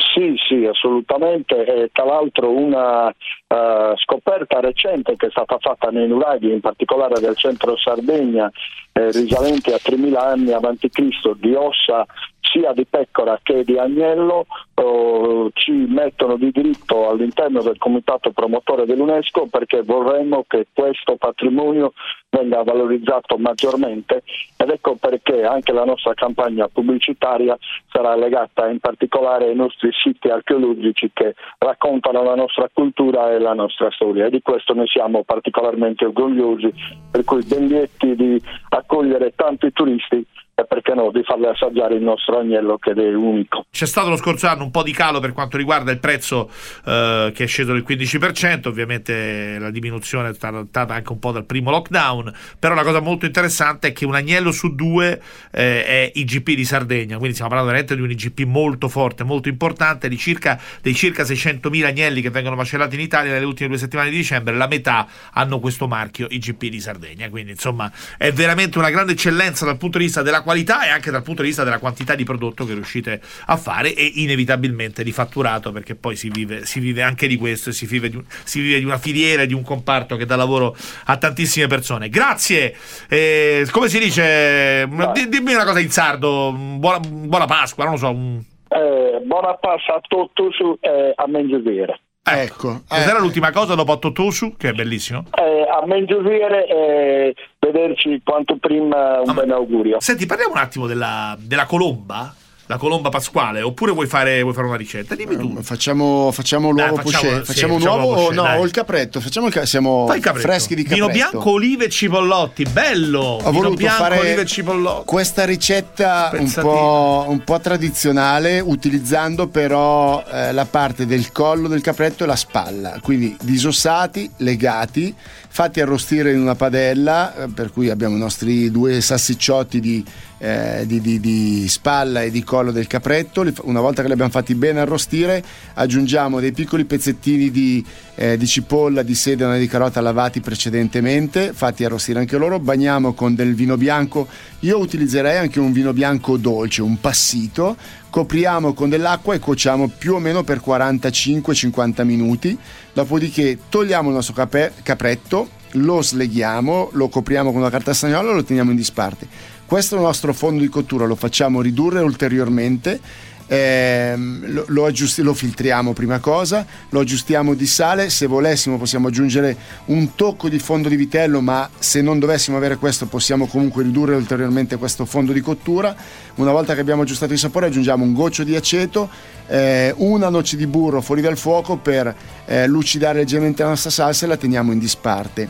Sì, sì, assolutamente. E tra l'altro una uh, scoperta recente che è stata fatta nei nuraghi, in particolare del centro Sardegna, eh, risalenti a 3.000 anni avanti Cristo, di ossa sia di pecora che di agnello oh, ci mettono di diritto all'interno del comitato promotore dell'UNESCO perché vorremmo che questo patrimonio venga valorizzato maggiormente ed ecco perché anche la nostra campagna pubblicitaria sarà legata in particolare ai nostri siti archeologici che raccontano la nostra cultura e la nostra storia. E di questo noi siamo particolarmente orgogliosi per cui ben lieti di accogliere tanti turisti e perché no di farle assaggiare il nostro agnello che è unico. C'è stato lo scorso anno un po' di calo per quanto riguarda il prezzo eh, che è sceso del 15%, ovviamente la diminuzione è stata data anche un po' dal primo lockdown, però la cosa molto interessante è che un agnello su due eh, è IGP di Sardegna, quindi stiamo parlando veramente di un IGP molto forte, molto importante, di circa, dei circa 600.000 agnelli che vengono macellati in Italia nelle ultime due settimane di dicembre, la metà hanno questo marchio IGP di Sardegna, quindi insomma è veramente una grande eccellenza dal punto di vista della qualità e anche dal punto di vista della quantità di prodotto che riuscite a fare e inevitabilmente di fatturato perché poi si vive, si vive anche di questo e si vive di, un, si vive di, una filiera, di un comparto che dà lavoro a tantissime persone. Grazie, eh, come si dice? D- dimmi una cosa in sardo, buona, buona Pasqua, non lo so. Eh, buona Pasqua a tutti e a Mengiovere. Ecco, ecco. cos'era eh. l'ultima cosa dopo Totosu, che è bellissimo? Eh, a Mengiovere e vederci quanto prima un ah, ben augurio. Senti, parliamo un attimo della, della colomba la colomba pasquale oppure vuoi fare, vuoi fare una ricetta? Dimmi tu. Facciamo, facciamo l'uovo dai, facciamo, poché. Facciamo sì, un uovo o no, o il capretto. Facciamo il, siamo freschi di capretto. Vino bianco, olive e cipollotti. Bello! Ho Vino bianco, olive e cipollotti. Questa ricetta un po', un po', tradizionale utilizzando però eh, la parte del collo del capretto e la spalla. Quindi disossati, legati, fatti arrostire in una padella, eh, per cui abbiamo i nostri due sassicciotti di eh, di, di, di, spalla e di collo del capretto. Una volta che li abbiamo fatti bene arrostire, aggiungiamo dei piccoli pezzettini di, eh, cipolla, di sedano e di carota lavati precedentemente, fatti arrostire anche loro. Bagniamo con del vino bianco. Io utilizzerei anche un vino bianco dolce, un passito. Copriamo con dell'acqua e cuociamo più o meno per 45-50 minuti. Dopodiché togliamo il nostro capè, capretto, lo sleghiamo, lo copriamo con una carta stagnola e lo teniamo in disparte questo è il nostro fondo di cottura, lo facciamo ridurre ulteriormente ehm, lo, lo, aggiusti- lo filtriamo prima cosa, lo aggiustiamo di sale, se volessimo possiamo aggiungere un tocco di fondo di vitello, ma se non dovessimo avere questo possiamo comunque ridurre ulteriormente questo fondo di cottura. Una volta che abbiamo aggiustato il sapore aggiungiamo un goccio di aceto, eh, una noce di burro fuori dal fuoco per eh, lucidare leggermente la nostra salsa e la teniamo in disparte.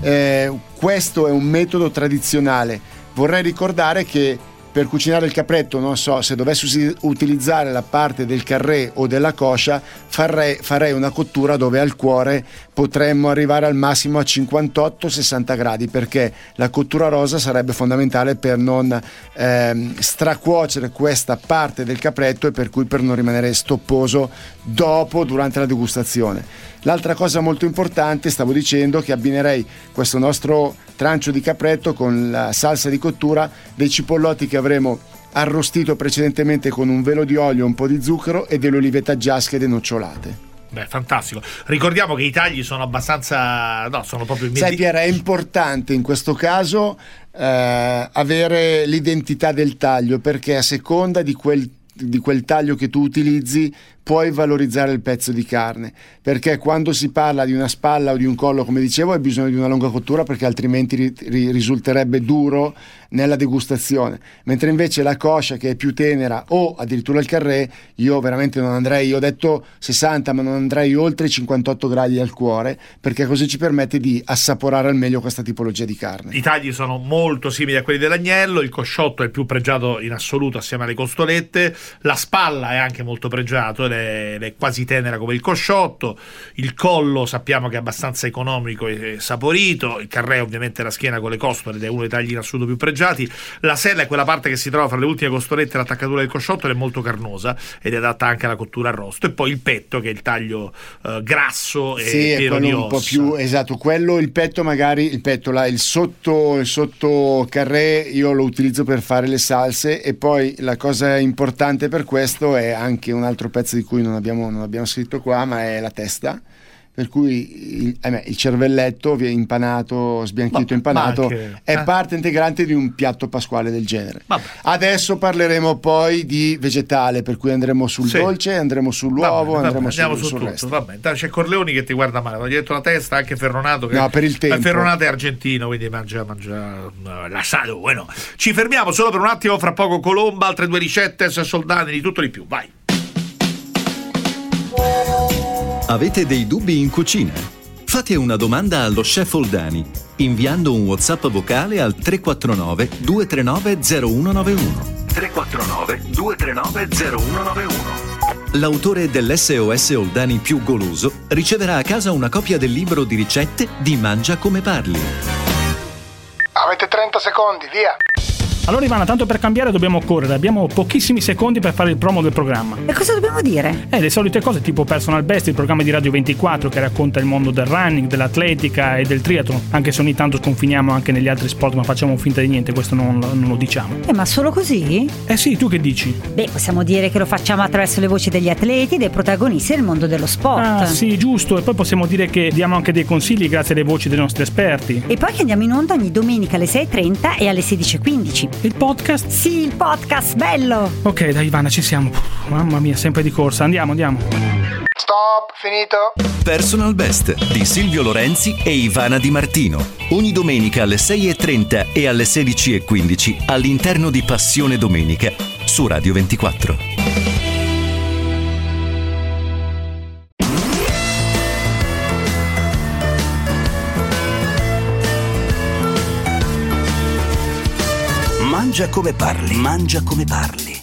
Eh, questo è un metodo tradizionale. Vorrei ricordare che per cucinare il capretto, non so, se dovessi utilizzare la parte del carré o della coscia, farei, farei una cottura dove al cuore potremmo arrivare al massimo a 58-60 gradi, perché la cottura rosa sarebbe fondamentale per non ehm, stracuocere questa parte del capretto e per cui per non rimanere stopposo dopo, durante la degustazione. L'altra cosa molto importante, stavo dicendo, che abbinerei questo nostro trancio di capretto con la salsa di cottura dei cipollotti che avremo arrostito precedentemente con un velo di olio, un po' di zucchero e delle olivette giasche nocciolate. Beh, fantastico. Ricordiamo che i tagli sono abbastanza. No, sono proprio immediati. Sai, Piera, è importante in questo caso eh, avere l'identità del taglio perché a seconda di quel di quel taglio che tu utilizzi puoi valorizzare il pezzo di carne perché quando si parla di una spalla o di un collo come dicevo hai bisogno di una lunga cottura perché altrimenti ri- ri- risulterebbe duro nella degustazione. Mentre invece la coscia che è più tenera o addirittura il carré io veramente non andrei ho detto 60 ma non andrei oltre i 58 gradi al cuore perché così ci permette di assaporare al meglio questa tipologia di carne. I tagli sono molto simili a quelli dell'agnello il cosciotto è il più pregiato in assoluto assieme alle costolette la spalla è anche molto pregiato è, è quasi tenera come il cosciotto, il collo sappiamo che è abbastanza economico e saporito, il carré ovviamente la schiena con le costole ed è uno dei tagli in assoluto più pregiati, la sella è quella parte che si trova fra le ultime costolette e l'attaccatura del cosciotto ed è molto carnosa ed è adatta anche alla cottura arrosto. E poi il petto che è il taglio uh, grasso e sì, pieno di un po' più esatto, quello il petto magari il petto là, il sotto il sotto carré io lo utilizzo per fare le salse e poi la cosa importante per questo è anche un altro pezzo di cui non abbiamo, non abbiamo scritto qua, ma è la testa per cui il, eh, il cervelletto impanato, sbianchito, ma, impanato, ma anche, è eh. parte integrante di un piatto pasquale del genere. Vabbè. Adesso parleremo poi di vegetale, per cui andremo sul sì. dolce, andremo sull'uovo, vabbè, andremo vabbè, sul, su sul tutto. resto. Vabbè. C'è Corleoni che ti guarda male, gli detto la testa, anche Ferronato. Che no, per il tempo. Ferronato è argentino, quindi mangia, mangia la sado. Bueno. Ci fermiamo solo per un attimo, fra poco Colomba, altre due ricette, soldati, di tutto di più. Vai. Avete dei dubbi in cucina? Fate una domanda allo chef Oldani inviando un WhatsApp vocale al 349 239 0191. 349 239 0191. L'autore dell'SOS Oldani più goloso riceverà a casa una copia del libro di ricette di Mangia come parli. Avete 30 secondi, via! Allora Ivana, tanto per cambiare dobbiamo correre, abbiamo pochissimi secondi per fare il promo del programma. E cosa dobbiamo dire? Eh, le solite cose tipo Personal Best, il programma di Radio 24 che racconta il mondo del running, dell'atletica e del triathlon, anche se ogni tanto sconfiniamo anche negli altri sport ma facciamo finta di niente, questo non, non lo diciamo. Eh, ma solo così? Eh sì, tu che dici? Beh, possiamo dire che lo facciamo attraverso le voci degli atleti, dei protagonisti del mondo dello sport. Ah sì, giusto, e poi possiamo dire che diamo anche dei consigli grazie alle voci dei nostri esperti. E poi che andiamo in onda ogni domenica alle 6.30 e alle 16.15. Il podcast? Sì, il podcast, bello! Ok, dai Ivana, ci siamo. Mamma mia, sempre di corsa. Andiamo, andiamo. Stop, finito. Personal Best di Silvio Lorenzi e Ivana Di Martino. Ogni domenica alle 6.30 e alle 16.15 all'interno di Passione Domenica su Radio 24. Mangia come parli, mangia come parli.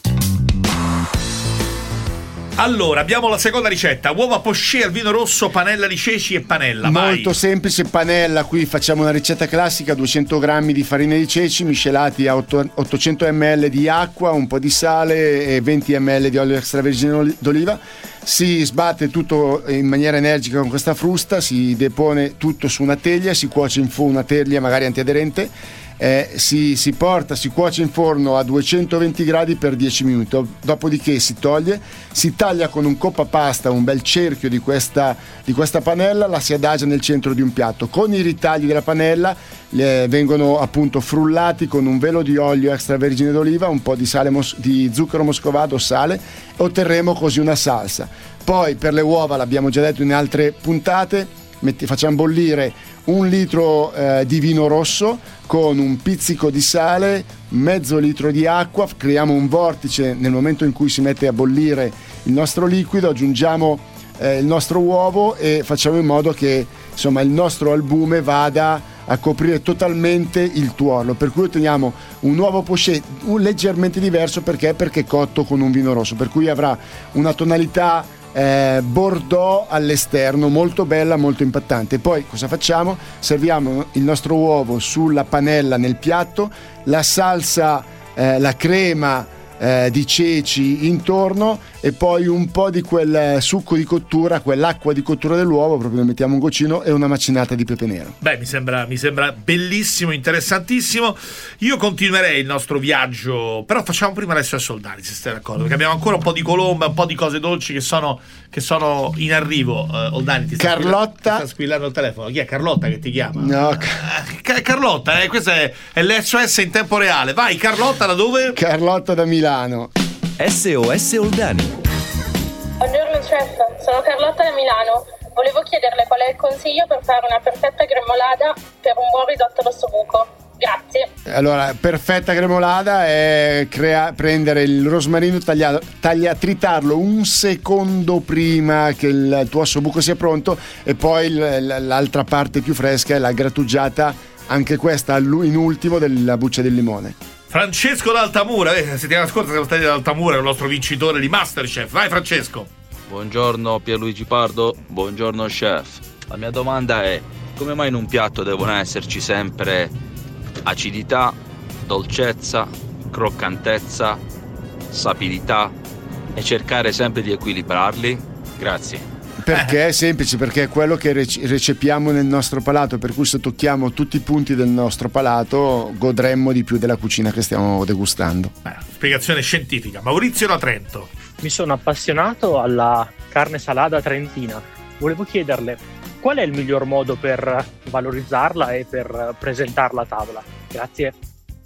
Allora, abbiamo la seconda ricetta: uova poché al vino rosso, panella di ceci e panella. Molto vai. semplice, panella. Qui facciamo una ricetta classica: 200 g di farina di ceci miscelati a 800 ml di acqua, un po' di sale e 20 ml di olio extravergine d'oliva. Si sbatte tutto in maniera energica con questa frusta, si depone tutto su una teglia, si cuoce in fu una teglia magari antiaderente eh, si, si porta, si cuoce in forno a 220 gradi per 10 minuti, dopodiché si toglie, si taglia con un coppa pasta un bel cerchio di questa, di questa panella, la si adagia nel centro di un piatto. Con i ritagli della panella eh, vengono appunto frullati con un velo di olio extravergine d'oliva, un po' di, mos- di zucchero moscovato, sale, otterremo così una salsa. Poi per le uova, l'abbiamo già detto in altre puntate, metti, facciamo bollire un litro eh, di vino rosso con un pizzico di sale, mezzo litro di acqua, creiamo un vortice nel momento in cui si mette a bollire il nostro liquido, aggiungiamo eh, il nostro uovo e facciamo in modo che insomma, il nostro albume vada a coprire totalmente il tuorlo per cui otteniamo un uovo poché leggermente diverso perché? perché cotto con un vino rosso per cui avrà una tonalità eh, bordeaux all'esterno, molto bella, molto impattante. Poi cosa facciamo? Serviamo il nostro uovo sulla panella nel piatto, la salsa, eh, la crema eh, di ceci intorno e poi un po' di quel succo di cottura, quell'acqua di cottura dell'uovo, proprio ne mettiamo un goccino e una macinata di pepe nero. Beh, mi sembra, mi sembra bellissimo, interessantissimo. Io continuerei il nostro viaggio, però facciamo prima adesso a Soldani, se stai d'accordo, perché abbiamo ancora un po' di colomba, un po' di cose dolci che sono, che sono in arrivo. Uh, Oldani, ti Carlotta. Sta squillando il telefono. Chi è Carlotta che ti chiama? No, uh, Carlotta, eh, questo è, è l'SOS in tempo reale. Vai, Carlotta, da dove? Carlotta da Milano. SOS Oldani. Buongiorno chef, sono Carlotta da Milano. Volevo chiederle qual è il consiglio per fare una perfetta gremolada per un buon risotto all'ossobuco. Grazie. Allora, perfetta gremolada è crea- prendere il rosmarino tagliato, taglia, tritarlo un secondo prima che il tuo ossobuco sia pronto e poi l- l'altra parte più fresca è la grattugiata, anche questa in ultimo della buccia del limone. Francesco d'Altamura, eh, settimana scorsa siamo stati ad Altamura, il nostro vincitore di Masterchef. Vai Francesco. Buongiorno Pierluigi Pardo, buongiorno chef. La mia domanda è come mai in un piatto devono esserci sempre acidità, dolcezza, croccantezza, sapidità e cercare sempre di equilibrarli? Grazie. Perché è semplice, perché è quello che recepiamo nel nostro palato, per cui se tocchiamo tutti i punti del nostro palato godremmo di più della cucina che stiamo degustando. Eh, spiegazione scientifica. Maurizio da Trento. Mi sono appassionato alla carne salata trentina. Volevo chiederle qual è il miglior modo per valorizzarla e per presentarla a tavola? Grazie.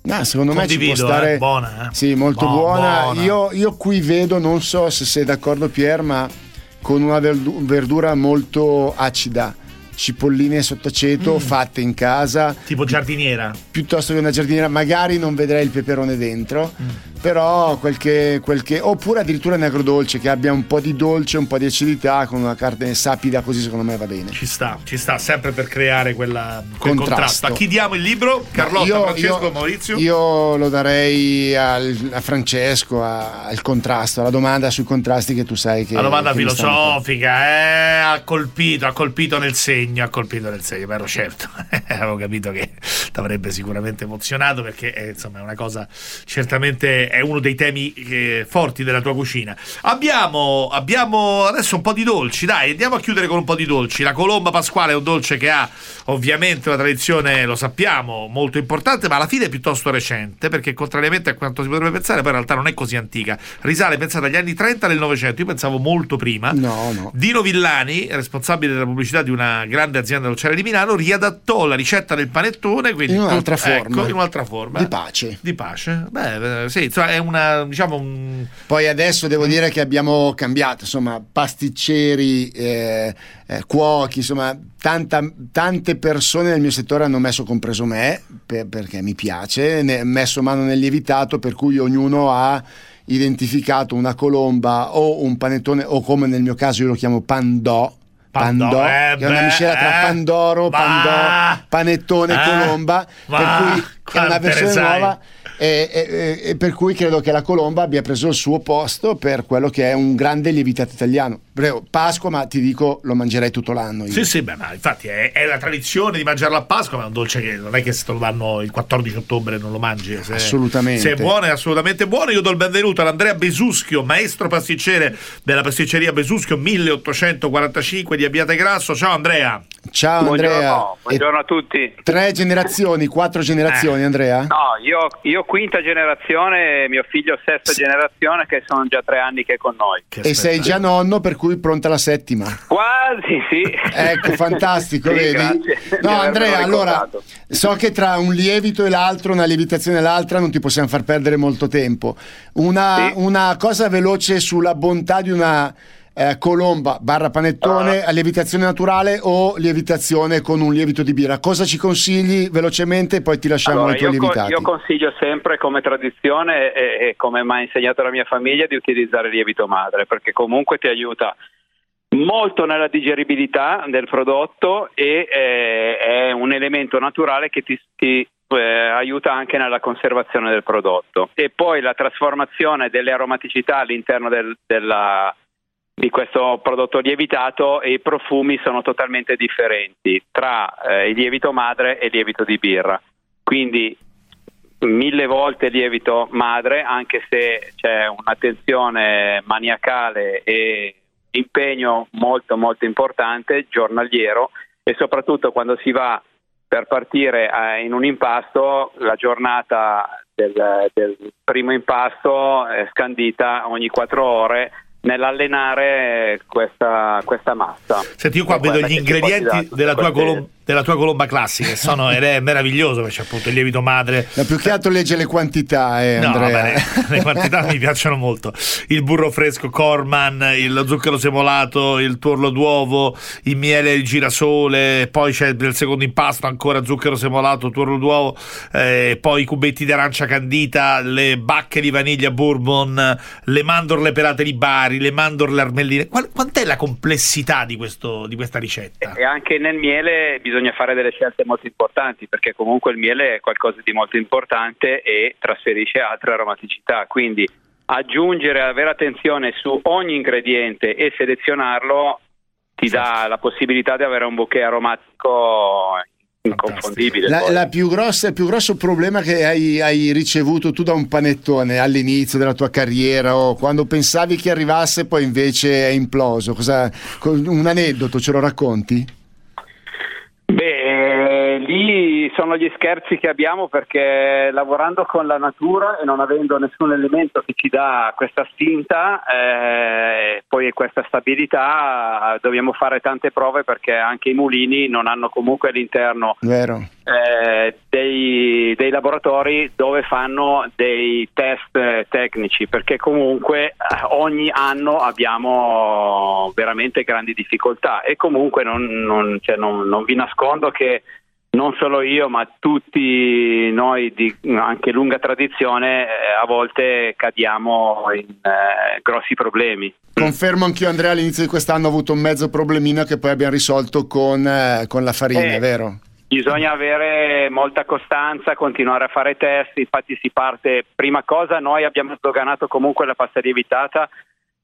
No, secondo Condivido, me ci può stare eh, buona, eh? Sì, molto Bo- buona. buona. Io, io qui vedo, non so se sei d'accordo Pier, ma con una verdu- verdura molto acida, cipolline sott'aceto Mm. fatte in casa, Tipo giardiniera. piuttosto che una giardiniera, magari non vedrei il peperone dentro, Mm. Però quel che, quel che- oppure addirittura un agrodolce che abbia un po' di dolce, un po' di acidità con una carne sapida così secondo me va bene. Ci sta, ci sta sempre per creare quella, quel Contrasto. contrasto. A chi diamo il libro? Carlotta, Io- Francesco, io- Maurizio? Io lo darei al- a Francesco, a- al contrasto, alla domanda sui contrasti che tu sai che... La domanda che filosofica, eh, ha colpito, ha colpito nel segno, ha colpito nel segno, però certo, [LAUGHS] avevo capito che ti avrebbe sicuramente emozionato perché eh, insomma è una cosa, certamente è uno dei temi eh, forti della tua cucina. Abbiamo, abbiamo adesso un po' di dolci, dai, andiamo a chiudere con un po' di dolci. La colomba pasquale è un dolce che ha ovviamente una tradizione, lo sappiamo, molto importante, ma alla fine è piuttosto recente perché contrariamente a quanto si potrebbe pensare, poi in realtà non è così antica. Risale, pensate, agli anni 30 del Novecento, io pensavo molto prima. No, no. Dino Villani, responsabile della pubblicità di una grande azienda dolciaria di Milano, riadattò la ricetta del panettone quindi In un'altra tut- forma. ecco, in un'altra forma. Di pace. Di pace. Beh, eh, sì, insomma, è una diciamo un Poi adesso devo dire che abbiamo cambiato, insomma, pasticceri, eh, eh, cuochi, insomma, tanta- tante persone nel mio settore hanno messo, compreso me, per- perché mi piace, ne- messo mano nel lievitato, per cui ognuno ha identificato una colomba o un panettone, o come nel mio caso io lo chiamo pandò. Pandò, Pandò, eh, che è una miscela tra eh. pandoro, Ma- pandò, panettone Eh, colomba, ma per cui è una versione sai? E, e- e per cui credo che la colomba abbia preso il suo posto per quello che è un grande lievitato italiano. Pasqua, ma ti dico, lo mangerei tutto l'anno. io. Sì, sì, beh, ma infatti è, è la tradizione di mangiarlo a Pasqua, ma è un dolce che non è che se te lo danno il 14 ottobre e non lo mangi. Se, Assolutamente. Se è buono, è assolutamente buono. Io do il benvenuto ad Andrea Besuschio, maestro pasticcere della pasticceria Besuschio 1845 di Abbiate Grasso. Ciao Andrea. Ciao Andrea. Buongiorno a tutti. Tre generazioni, quattro generazioni, Andrea? No, io, io quinta generazione, mio figlio sesta generazione, che sono già tre anni che è con noi. E sei già nonno, per cui pronta la settima. Quasi, sì. Ecco, fantastico, [LAUGHS] Sì, vedi? grazie No, Andrea, allora so che tra un lievito e l'altro, una lievitazione e l'altra, non ti possiamo far perdere molto tempo. Una, una cosa veloce sulla bontà di una eh, colomba barra panettone Ah. a lievitazione naturale o lievitazione con un lievito di birra. Cosa ci consigli velocemente? Poi ti lasciamo Allora, ai tuoi io, lievitati. io consiglio sempre come tradizione e, e come mi ha insegnato la mia famiglia di utilizzare il lievito madre perché comunque ti aiuta molto nella digeribilità del prodotto e eh, è un elemento naturale che ti, ti, eh, aiuta anche nella conservazione del prodotto e poi la trasformazione delle aromaticità all'interno del- della, di questo prodotto lievitato e i profumi sono totalmente differenti tra eh, il lievito madre e il lievito di birra. Quindi mille volte lievito madre, anche se c'è un'attenzione maniacale e impegno molto molto importante, giornaliero e soprattutto quando si va per partire eh, in un impasto, la giornata del, del primo impasto è scandita ogni quattro ore nell'allenare questa, questa massa. Senti, io qua vedo gli ingredienti della tua, colom- della tua colomba classica, sono, [LAUGHS] ed è meraviglioso, perché c'è appunto il lievito madre. Ma più che altro legge le quantità, eh, No, Andrea. vabbè, le, le quantità mi piacciono molto. Il burro fresco Corman, il zucchero semolato, il tuorlo d'uovo, il miele di girasole, poi c'è nel secondo impasto ancora zucchero semolato, tuorlo d'uovo, eh, poi i cubetti di arancia candita, le bacche di vaniglia bourbon, le mandorle pelate di Bari, le mandorle armelline. Qual- quant'è la complessità di, questo- di questa ricetta? E anche nel miele bisogna fare delle scelte molto importanti perché comunque il miele è qualcosa di molto importante e trasferisce altre aromaticità. Quindi aggiungere, avere attenzione su ogni ingrediente e selezionarlo ti dà la possibilità di avere un bouquet aromatico inconfondibile. La, la più grossa, il più grosso problema che hai, hai ricevuto tu da un panettone all'inizio della tua carriera o quando pensavi che arrivasse poi invece è imploso, Cosa- co- un aneddoto ce lo racconti? Beh, eh, lì sono gli scherzi che abbiamo perché lavorando con la natura e non avendo nessun elemento che ci dà questa spinta, eh, poi questa stabilità, dobbiamo fare tante prove perché anche i mulini non hanno comunque all'interno eh, dei, dei laboratori dove fanno dei test tecnici perché comunque eh, ogni anno abbiamo veramente grandi difficoltà e comunque non, non- cioè, non- non vi nascondo che non solo io ma tutti noi di anche lunga tradizione eh, a volte cadiamo in eh, grossi problemi. Confermo anch'io Andrea all'inizio di quest'anno ho avuto un mezzo problemino che poi abbiamo risolto con, eh, con la farina, Eh, vero? Bisogna avere molta costanza, continuare a fare test, infatti si parte, prima cosa noi abbiamo sdoganato comunque la pasta lievitata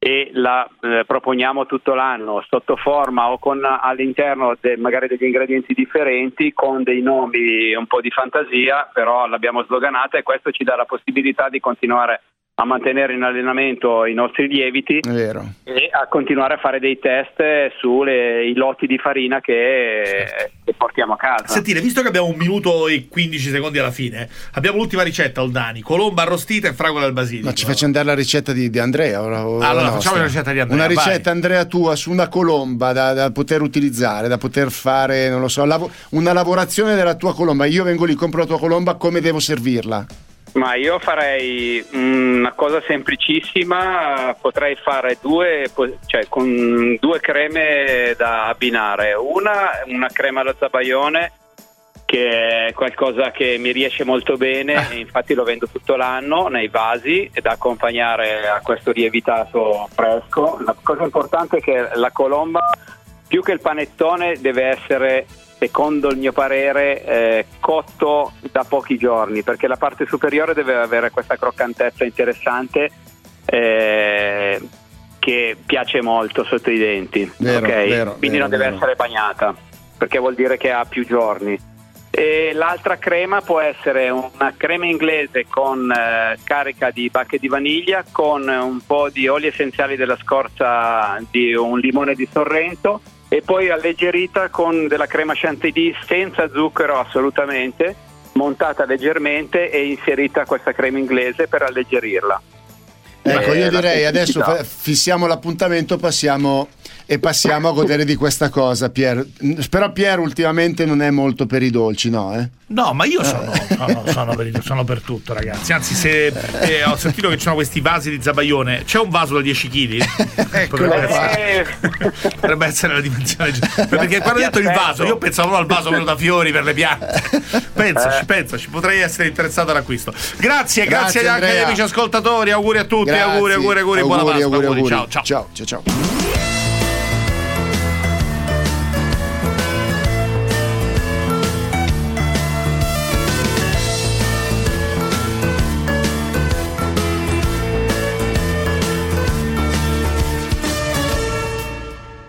e la eh, proponiamo tutto l'anno sotto forma o con all'interno de- magari degli ingredienti differenti con dei nomi un po' di fantasia, però l'abbiamo sdoganata e questo ci dà la possibilità di continuare a mantenere in allenamento i nostri lieviti e a continuare a fare dei test sui lotti di farina che, che portiamo a casa. Sentire, visto che abbiamo un minuto e 15 secondi alla fine, abbiamo l'ultima ricetta, Oldani: colomba arrostita e fragola al basilico. Ma ci facciamo andare la ricetta di, di Andrea? o o Allora, facciamo la ricetta di Andrea, Una vai. ricetta, Andrea, tua su una colomba da, da poter utilizzare, da poter fare, non lo so, lavo- una lavorazione della tua colomba. Io vengo lì, compro la tua colomba, come devo servirla? Ma io farei mm, una cosa semplicissima, potrei fare due, cioè con due creme da abbinare. Una, una crema alla zabaione, che è qualcosa che mi riesce molto bene, e infatti lo vendo tutto l'anno nei vasi e da accompagnare a questo lievitato fresco. La cosa importante è che la colomba, più che il panettone, deve essere secondo il mio parere, eh, cotto da pochi giorni, perché la parte superiore deve avere questa croccantezza interessante eh, che piace molto sotto i denti. Vero, ok? vero, Quindi vero, non deve essere bagnata, perché vuol dire che ha più giorni. E l'altra crema può essere una crema inglese con eh, carica di bacche di vaniglia, con un po' di oli essenziali della scorza di un limone di Sorrento e poi alleggerita con della crema chantilly senza zucchero assolutamente, montata leggermente e inserita questa crema inglese per alleggerirla. Ecco, Eh, io la direi adesso fissiamo l'appuntamento passiamo, e passiamo a godere di questa cosa, Pier. Però Pier ultimamente non è molto per i dolci, no? Eh? No, ma io sono, sono- sono per, sono per tutto, ragazzi. Anzi, se eh, ho sentito che ci sono questi vasi di zabaione, c'è un vaso da 10 kg? [LAUGHS] potrebbe, essere, potrebbe essere la dimensione. Perché quando ho detto il vaso, io pensavo al vaso quello da fiori per le piante. Pensaci, pensaci, potrei essere interessato all'acquisto. Grazie, grazie, Grazie, anche agli amici ascoltatori. Auguri a tutti, Grazie. auguri, auguri, auguri, buona Auguri, Pasqua. auguri, auguri. auguri. Ciao. ciao, ciao, ciao.